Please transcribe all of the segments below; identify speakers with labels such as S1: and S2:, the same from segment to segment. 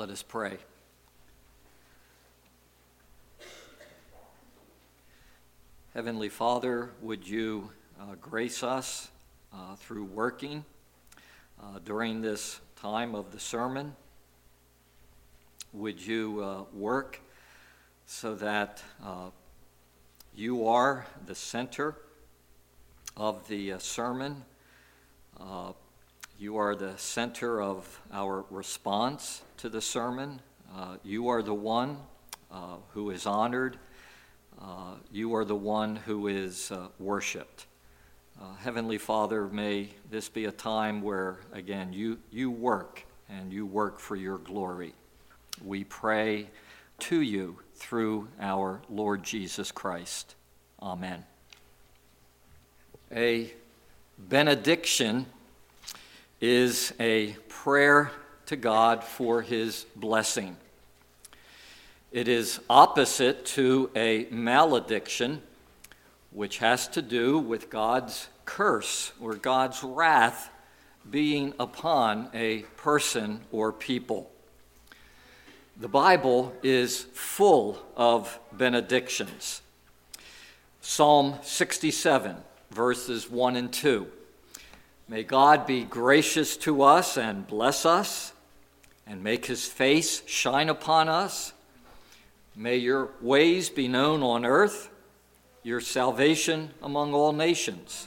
S1: Let us pray. Heavenly Father, would you uh, grace us uh, through working uh, during this time of the sermon? Would you uh, work so that uh, you are the center of the uh, sermon? You are the center of our response to the sermon. you are the one who is honored uh, you are the one who is uh, worshiped. Uh, Heavenly Father, may this be a time where, again, you, you work and you work for your glory. We pray to you through our Lord Jesus Christ. Amen. A benediction is a prayer to God for his blessing. It is opposite to a malediction, which has to do with God's curse or God's wrath being upon a person or people. The Bible is full of benedictions. Psalm 67, verses 1 and 2. May God be gracious to us and bless us, and make his face shine upon us May your ways be known on earth, your salvation among all nations.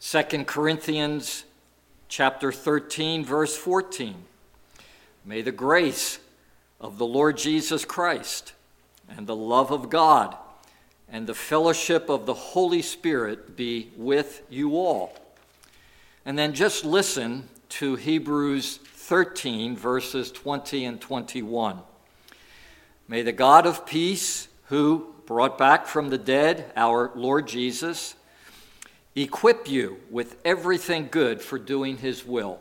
S1: 2 Corinthians chapter 13 verse 14. May the grace of the Lord Jesus Christ and the love of God and the fellowship of the Holy Spirit be with you all. And then just listen to Hebrews 13 verses 20 and 21. May the God of peace, who brought back from the dead our Lord Jesus, equip you with everything good for doing his will.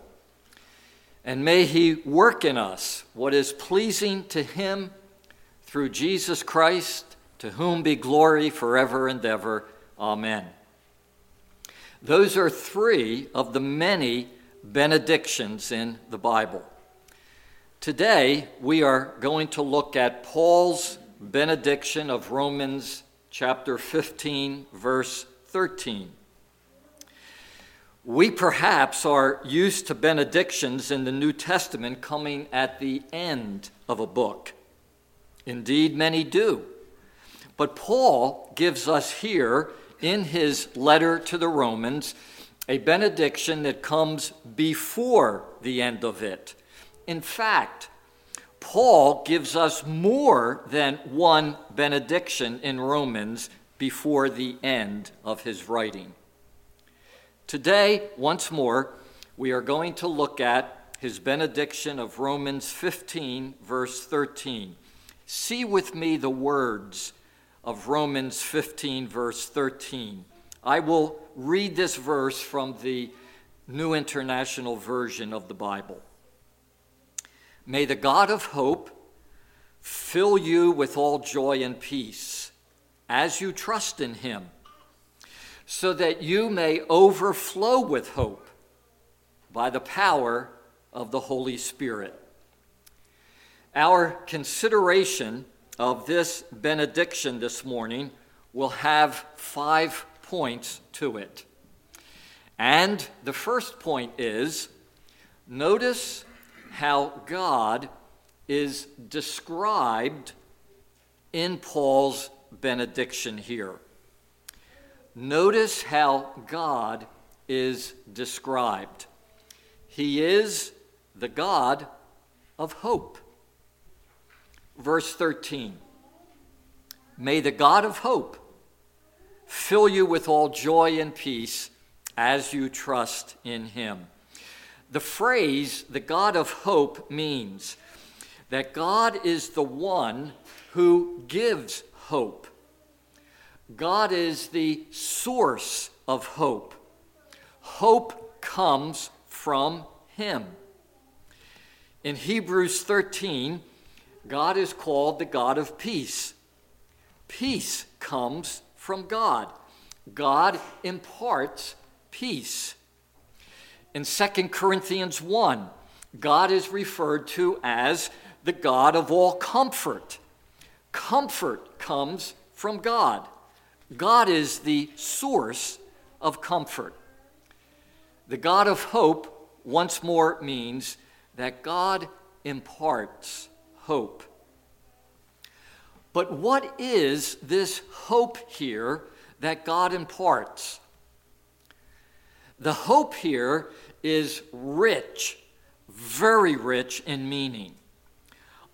S1: And may he work in us what is pleasing to him through Jesus Christ, to whom be glory forever and ever. Amen. Those are three of the many benedictions in the Bible. Today, we are going to look at Paul's benediction of Romans chapter 15, verse 13. We perhaps are used to benedictions in the New Testament coming at the end of a book. Indeed, many do. But Paul gives us here in his letter to the Romans a benediction that comes before the end of it. In fact, Paul gives us more than one benediction in Romans before the end of his writing. Today, once more, we are going to look at his benediction of Romans 15, verse 13. See with me the words of Romans 15, verse 13. I will read this verse from the New International Version of the Bible. May the God of hope fill you with all joy and peace as you trust in him, so that you may overflow with hope by the power of the Holy Spirit. Our consideration of this benediction this morning will have five points to it. And the first point is notice how God is described in Paul's benediction here. Notice how God is described. He is the God of hope. Verse 13 May the God of hope fill you with all joy and peace as you trust in him the phrase, the God of hope, means that God is the one who gives hope. God is the source of hope. Hope comes from Him. In Hebrews 13, God is called the God of peace. Peace comes from God. God imparts peace. In 2 Corinthians 1, God is referred to as the God of all comfort. Comfort comes from God. God is the source of comfort. The God of hope, once more, means that God imparts hope. But what is this hope here that God imparts? The hope here is rich, very rich in meaning.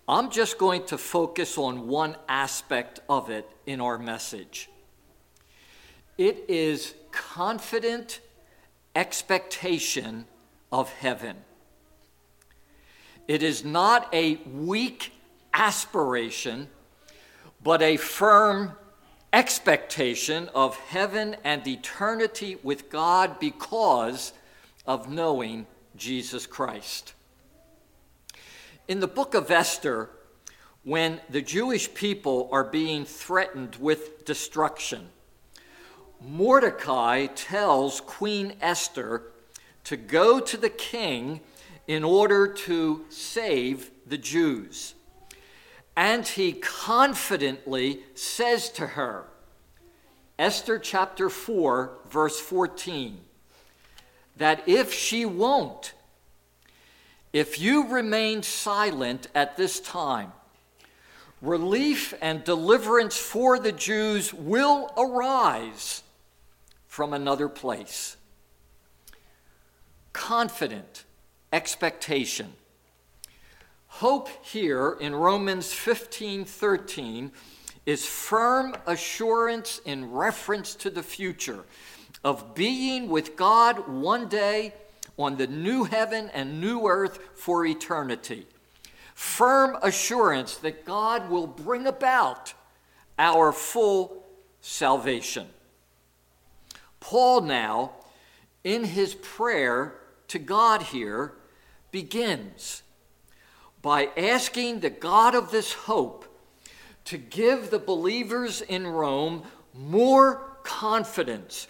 S1: I'm just going to focus on one aspect of it in our message. It is confident expectation of heaven. It is not a weak aspiration, but a firm expectation of heaven and eternity with God because of knowing Jesus Christ. In the book of Esther, when the Jewish people are being threatened with destruction, Mordecai tells Queen Esther to go to the king in order to save the Jews. And he confidently says to her, Esther chapter 4, verse 14, that if she won't, if you remain silent at this time, relief and deliverance for the Jews will arise from another place. Confident expectation Hope here in Romans 15 13 is firm assurance in reference to the future of being with God one day on the new heaven and new earth for eternity. Firm assurance that God will bring about our full salvation. Paul now, in his prayer to God here, begins by asking the God of this hope to give the believers in Rome more confidence,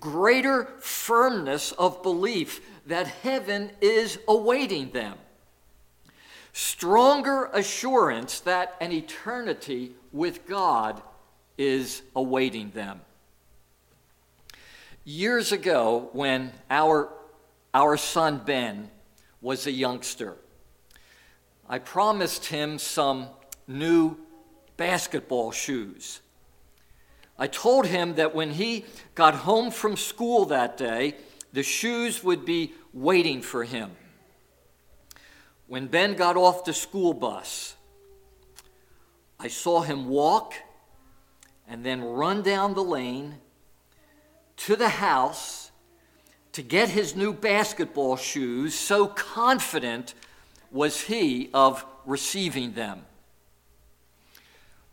S1: greater firmness of belief that heaven is awaiting them, stronger assurance that an eternity with God is awaiting them. Years ago, when our, our son Ben was a youngster, I promised him some new basketball shoes. I told him that when he got home from school that day, the shoes would be waiting for him. When Ben got off the school bus, I saw him walk and then run down the lane to the house to get his new basketball shoes, so confident was he of receiving them.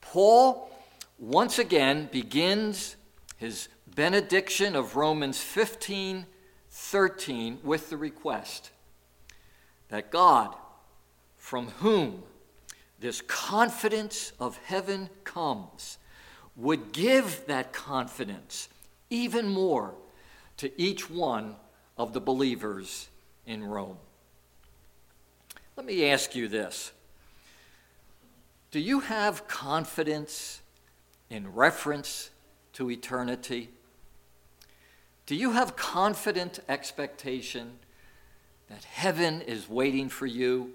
S1: Paul once again begins his benediction of Romans 15 13 with the request that God, from whom this confidence of heaven comes, would give that confidence even more to each one of the believers in Rome. Let me ask you this Do you have confidence in reference to eternity? Do you have confident expectation that heaven is waiting for you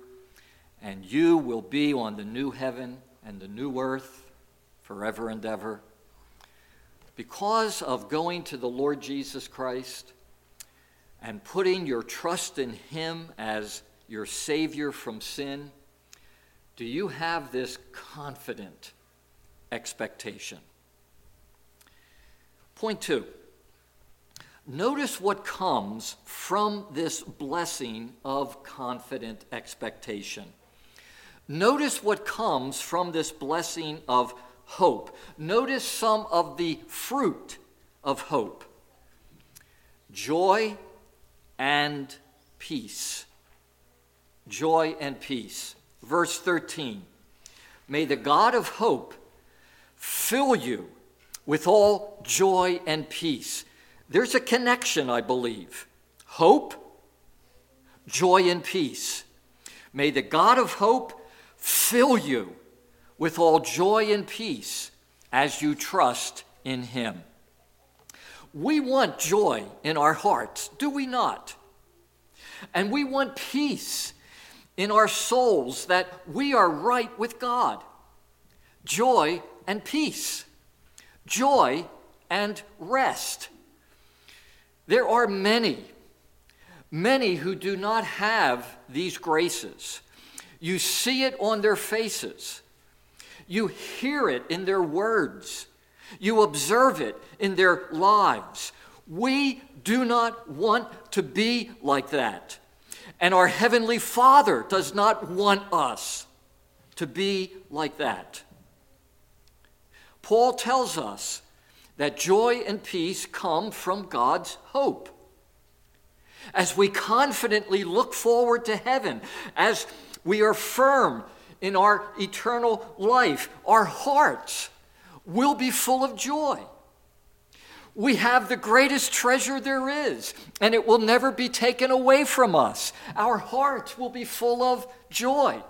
S1: and you will be on the new heaven and the new earth forever and ever? Because of going to the Lord Jesus Christ and putting your trust in Him as your Savior from sin? Do you have this confident expectation? Point two. Notice what comes from this blessing of confident expectation. Notice what comes from this blessing of hope. Notice some of the fruit of hope joy and peace joy, and peace. Verse 13 May the God of hope fill you with all joy and peace. There's a connection, I believe. Hope, joy, and peace. May the God of hope fill you with all joy and peace as you trust in him. We want joy in our hearts, do we not? And we want peace in our souls that we are right with God. Joy and peace, joy and rest. There are many, many who do not have these graces. You see it on their faces, you hear it in their words, you observe it in their lives. We do not want to be like that. And our Heavenly Father does not want us to be like that. Paul tells us that joy and peace come from God's hope. As we confidently look forward to heaven, as we are firm in our eternal life, our hearts will be full of joy. We have the greatest treasure there is, and it will never be taken away from us. Our hearts will be full of joy,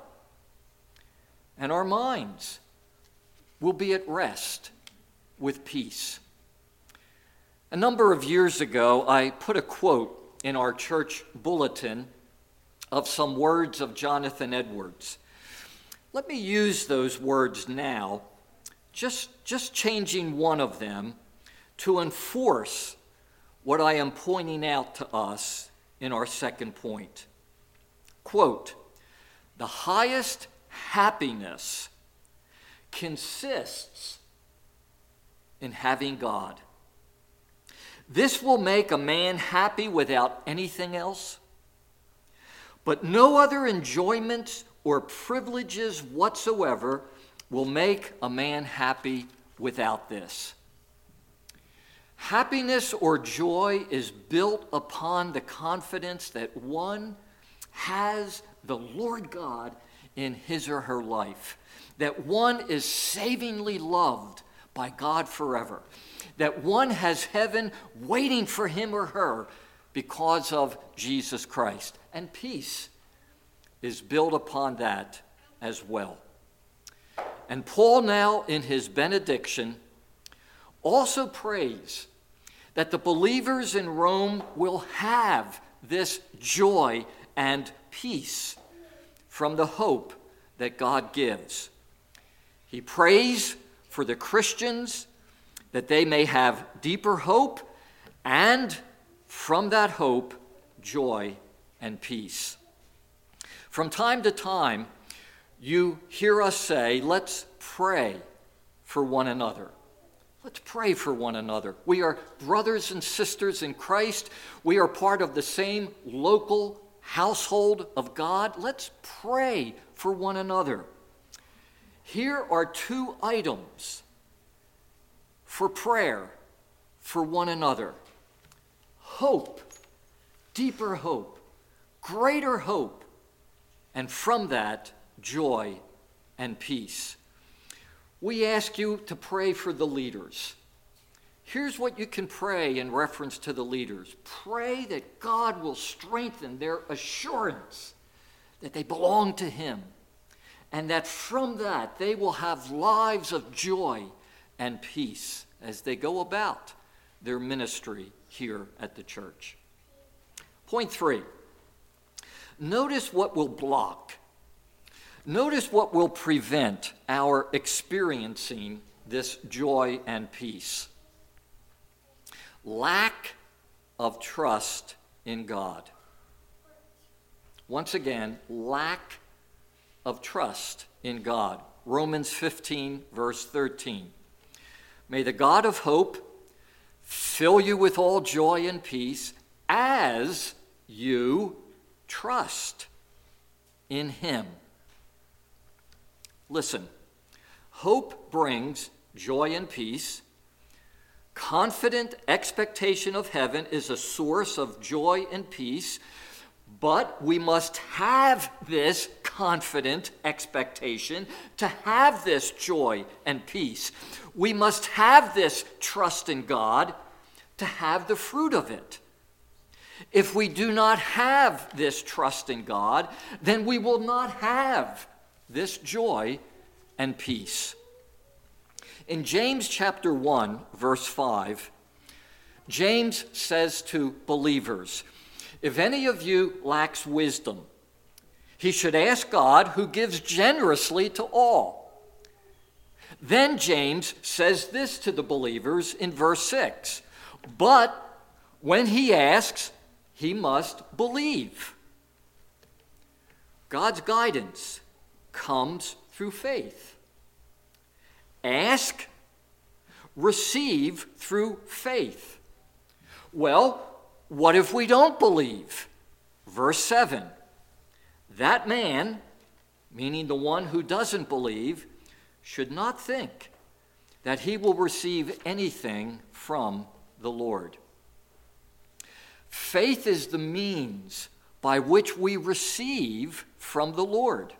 S1: and our minds will be at rest with peace. A number of years ago, I put a quote in our church bulletin of some words of Jonathan Edwards. Let me use those words now, just, just changing one of them to enforce what I am pointing out to us in our second point. Quote The highest happiness consists in having God. This will make a man happy without anything else. But no other enjoyments or privileges whatsoever will make a man happy without this. Happiness or joy is built upon the confidence that one has the Lord God in his or her life, that one is savingly loved by God forever, that one has heaven waiting for him or her because of Jesus Christ. And peace is built upon that as well. And Paul, now in his benediction, also prays that the believers in Rome will have this joy and peace from the hope that God gives. He prays for the Christians that they may have deeper hope and from that hope, joy and peace. From time to time, you hear us say, let's pray for one another. Let's pray for one another. We are brothers and sisters in Christ. We are part of the same local household of God. Let's pray for one another. Here are two items for prayer for one another hope, deeper hope, greater hope, and from that, joy and peace we ask you to pray for the leaders. Here's what you can pray in reference to the leaders pray that God will strengthen their assurance that they belong to Him, and that from that they will have lives of joy and peace as they go about their ministry here at the church. Point three notice what will block Notice what will prevent our experiencing this joy and peace lack of trust in God. Once again, lack of trust in God. Romans 15, verse 13. May the God of hope fill you with all joy and peace as you trust in Him Listen, hope brings joy and peace. Confident expectation of heaven is a source of joy and peace, but we must have this confident expectation to have this joy and peace. We must have this trust in God to have the fruit of it. If we do not have this trust in God, then we will not have this joy and peace. In James chapter 1, verse 5, James says to believers, If any of you lacks wisdom, he should ask God, who gives generously to all. Then James says this to the believers in verse 6 But when he asks, he must believe. God's guidance comes through faith. Ask, receive through faith. Well, what if we don't believe? Verse 7 That man, meaning the one who doesn't believe, should not think that he will receive anything from the Lord. Faith is the means by which we receive from the Lord.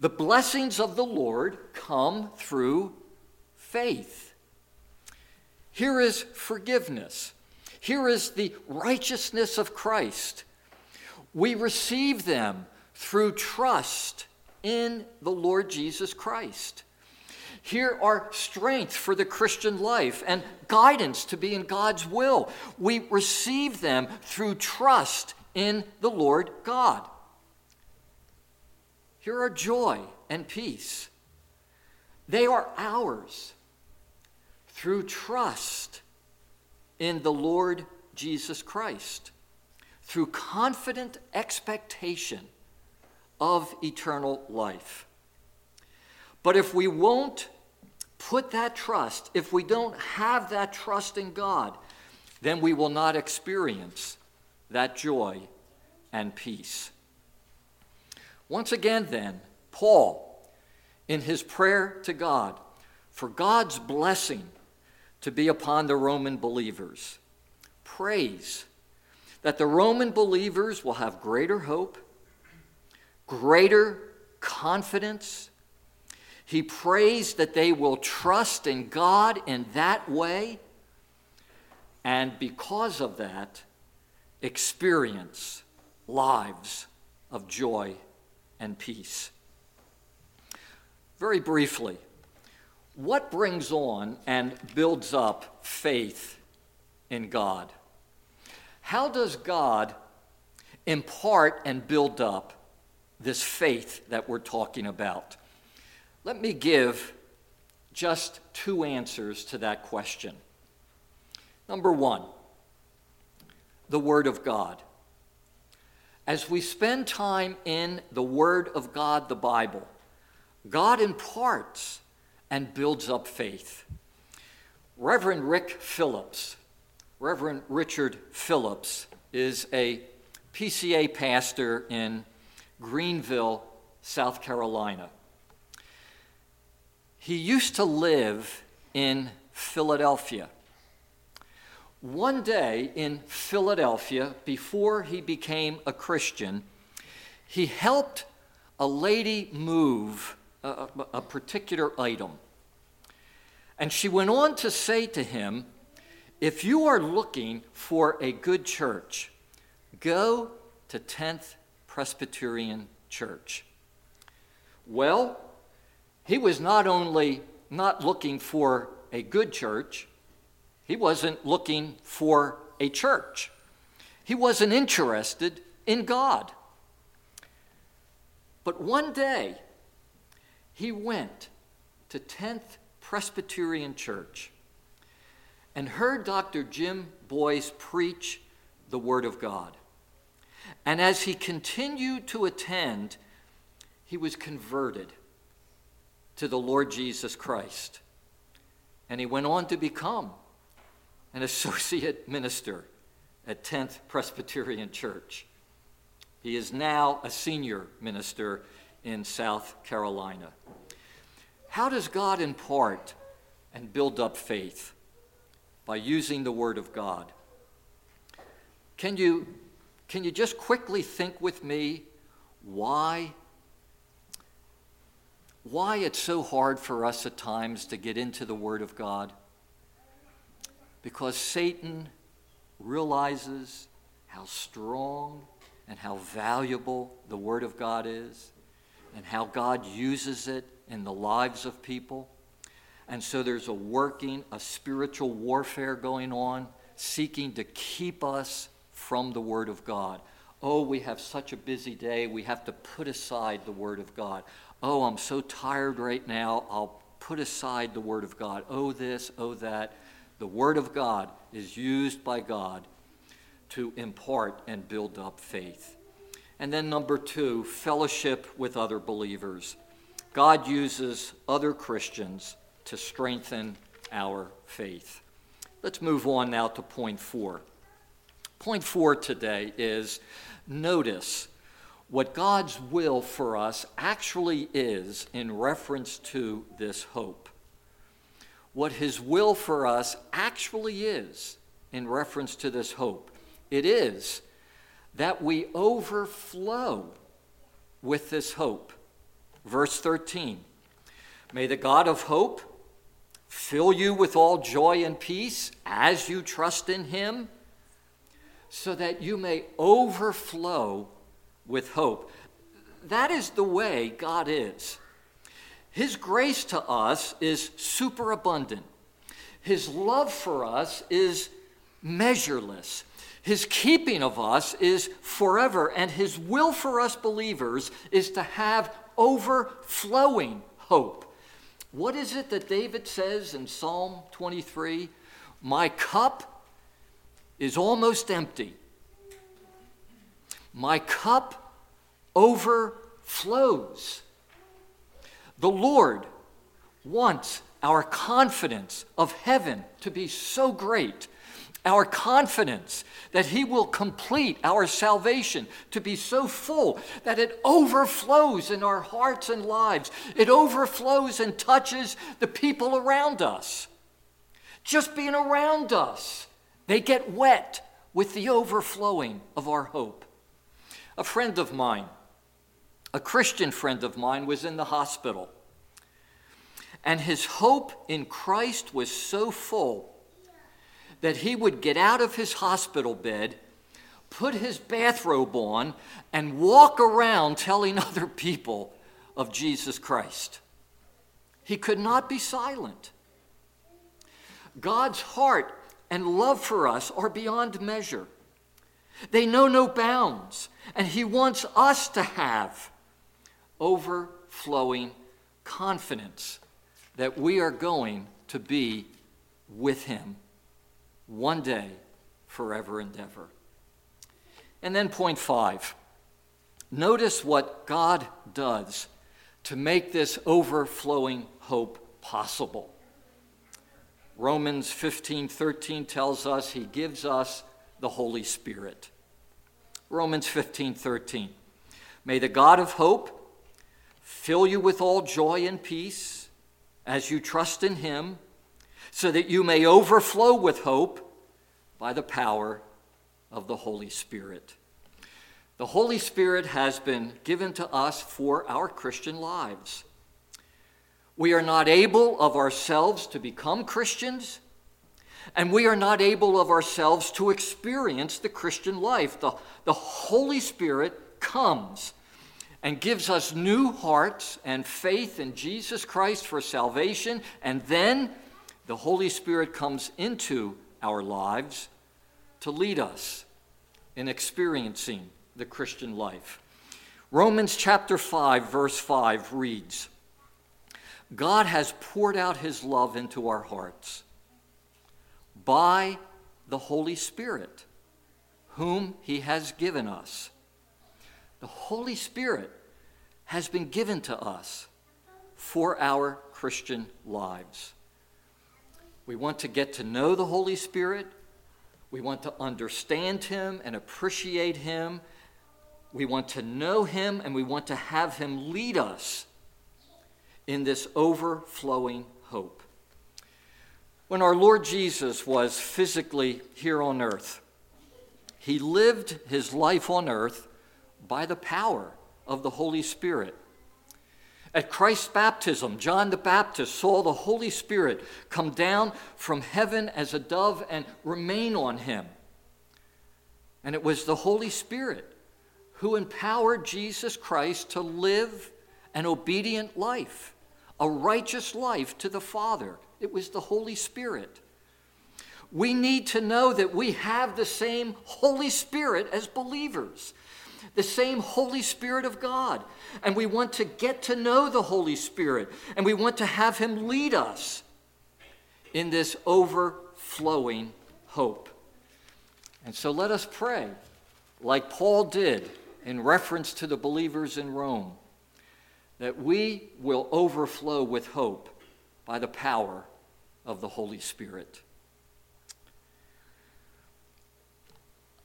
S1: The blessings of the Lord come through faith. Here is forgiveness. Here is the righteousness of Christ. We receive them through trust in the Lord Jesus Christ. Here are strength for the Christian life and guidance to be in God's will. We receive them through trust in the Lord God. Here are joy and peace. They are ours through trust in the Lord Jesus Christ, through confident expectation of eternal life. But if we won't put that trust, if we don't have that trust in God, then we will not experience that joy and peace. Once again, then, Paul, in his prayer to God for God's blessing to be upon the Roman believers, prays that the Roman believers will have greater hope, greater confidence. He prays that they will trust in God in that way, and because of that, experience lives of joy and peace. Very briefly, what brings on and builds up faith in God? How does God impart and build up this faith that we're talking about? Let me give just two answers to that question. Number one, the Word of God. As we spend time in the Word of God, the Bible, God imparts and builds up faith. Reverend Rick Phillips, Reverend Richard Phillips, is a PCA pastor in Greenville, South Carolina. He used to live in Philadelphia. One day in Philadelphia, before he became a Christian, he helped a lady move a, a, particular item. And she went on to say to him, If you are looking for a good church, go to 10th Presbyterian Church. Well, he was not only not looking for a good church, he wasn't looking for a church. He wasn't interested in God. But one day, he went to 10th Presbyterian Church and heard Dr. Jim Boice preach the Word of God. And as he continued to attend, he was converted to the Lord Jesus Christ. And he went on to become an associate minister at 10th Presbyterian Church. He is now a senior minister in South Carolina. How does God impart and build up faith? By using the Word of God. Can you, can you just quickly think with me why, why it's so hard for us at times to get into the Word of God? because Satan realizes how strong and how valuable the Word of God is and how God uses it in the lives of people. And so there's a working, a spiritual warfare going on, seeking to keep us from the Word of God. Oh, we have such a busy day, we have to put aside the Word of God. Oh, I'm so tired right now, I'll put aside the Word of God. Oh, this, oh, that. The Word of God is used by God to impart and build up faith. And then, number two, fellowship with other believers. God uses other Christians to strengthen our faith. Let's move on now to point four. Point four today is notice what God's will for us actually is in reference to this hope. What His will for us actually is in reference to this hope. It is that we overflow with this hope. Verse 13 May the God of hope fill you with all joy and peace as you trust in Him, so that you may overflow with hope. That is the way God is. His grace to us is superabundant. His love for us is measureless. His keeping of us is forever, and His will for us believers is to have overflowing hope. What is it that David says in Psalm 23? My cup is almost empty. My cup overflows. The Lord wants our confidence of heaven to be so great our confidence that He will complete our salvation to be so full that it overflows in our hearts and lives. It overflows and touches the people around us. Just being around us, they get wet with the overflowing of our hope. A friend of mine, a Christian friend of mine, was in the hospital. And his hope in Christ was so full that he would get out of his hospital bed, put his bathrobe on, and walk around telling other people of Jesus Christ. He could not be silent. God's heart and love for us are beyond measure. They know no bounds, and He wants us to have overflowing confidence that we are going to be with Him one day, forever and ever. And then, point five notice what God does to make this overflowing hope possible. Romans 15 13 tells us he gives us the Holy Spirit. Romans 15 13. May the God of hope fill you with all joy and peace as you trust in him so that you may overflow with hope by the power of the Holy Spirit. The Holy Spirit has been given to us for our Christian lives. We are not able of ourselves to become Christians, and we are not able of ourselves to experience the Christian life. The, the Holy Spirit comes and gives us new hearts and faith in Jesus Christ for salvation, and then the Holy Spirit comes into our lives to lead us in experiencing the Christian life. Romans chapter 5, verse 5 reads God has poured out his love into our hearts by the Holy Spirit, whom he has given us. The Holy Spirit has been given to us for our Christian lives. We want to get to know the Holy Spirit. We want to understand Him and appreciate Him. We want to know Him and we want to have Him lead us in this overflowing hope. When our Lord Jesus was physically here on earth, He lived His life on earth by the power of the Holy Spirit. At Christ's baptism, John the Baptist saw the Holy Spirit come down from heaven as a dove and remain on him. And it was the Holy Spirit who empowered Jesus Christ to live an obedient life, a righteous life to the Father. It was the Holy Spirit. We need to know that we have the same Holy Spirit as believers, the same Holy Spirit of God. And we want to get to know the Holy Spirit, and we want to have Him lead us in this overflowing hope. And so let us pray, like Paul did in reference to the believers in Rome, that we will overflow with hope by the power of the Holy Spirit.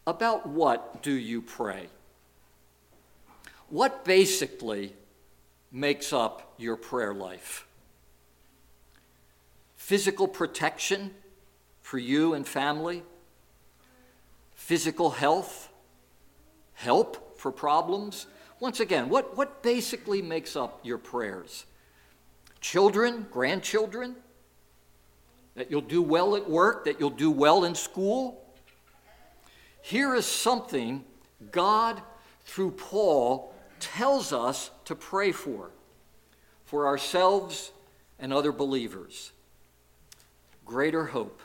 S1: About what do you pray? What basically makes up your prayer life? Physical protection for you and family? Physical health? Help for problems? Once again, what, what basically makes up your prayers? Children, grandchildren? That you'll do well at work, that you'll do well in school? Here is something God, through Paul, tells us to pray for, for ourselves and other believers. Greater hope,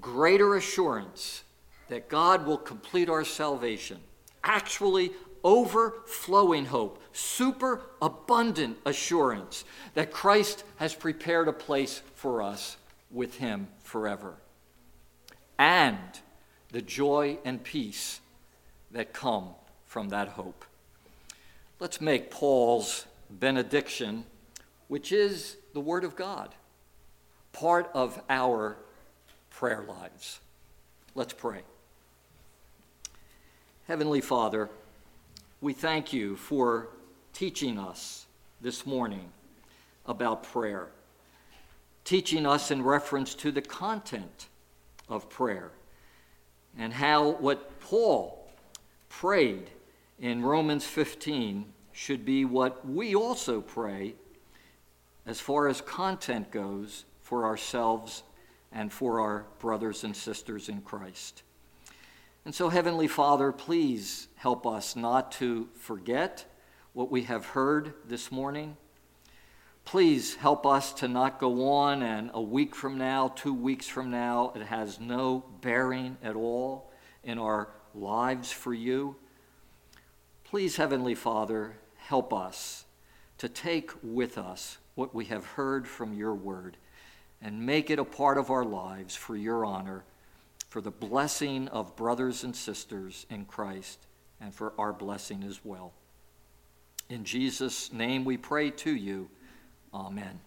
S1: greater assurance that God will complete our salvation, actually overflowing hope, super abundant assurance that Christ has prepared a place for us with Him forever. And the joy and peace that come from that hope. Let's make Paul's benediction, which is the Word of God, part of our prayer lives. Let's pray. Heavenly Father, we thank you for teaching us this morning about prayer, teaching us in reference to the content of prayer and how what Paul prayed in Romans 15 should be what we also pray as far as content goes for ourselves and for our brothers and sisters in Christ. And so, Heavenly Father, please help us not to forget what we have heard this morning Please help us to not go on and a week from now, two weeks from now, it has no bearing at all in our lives for you. Please, Heavenly Father, help us to take with us what we have heard from your word and make it a part of our lives for your honor, for the blessing of brothers and sisters in Christ, and for our blessing as well. In Jesus' name we pray to you. Amen.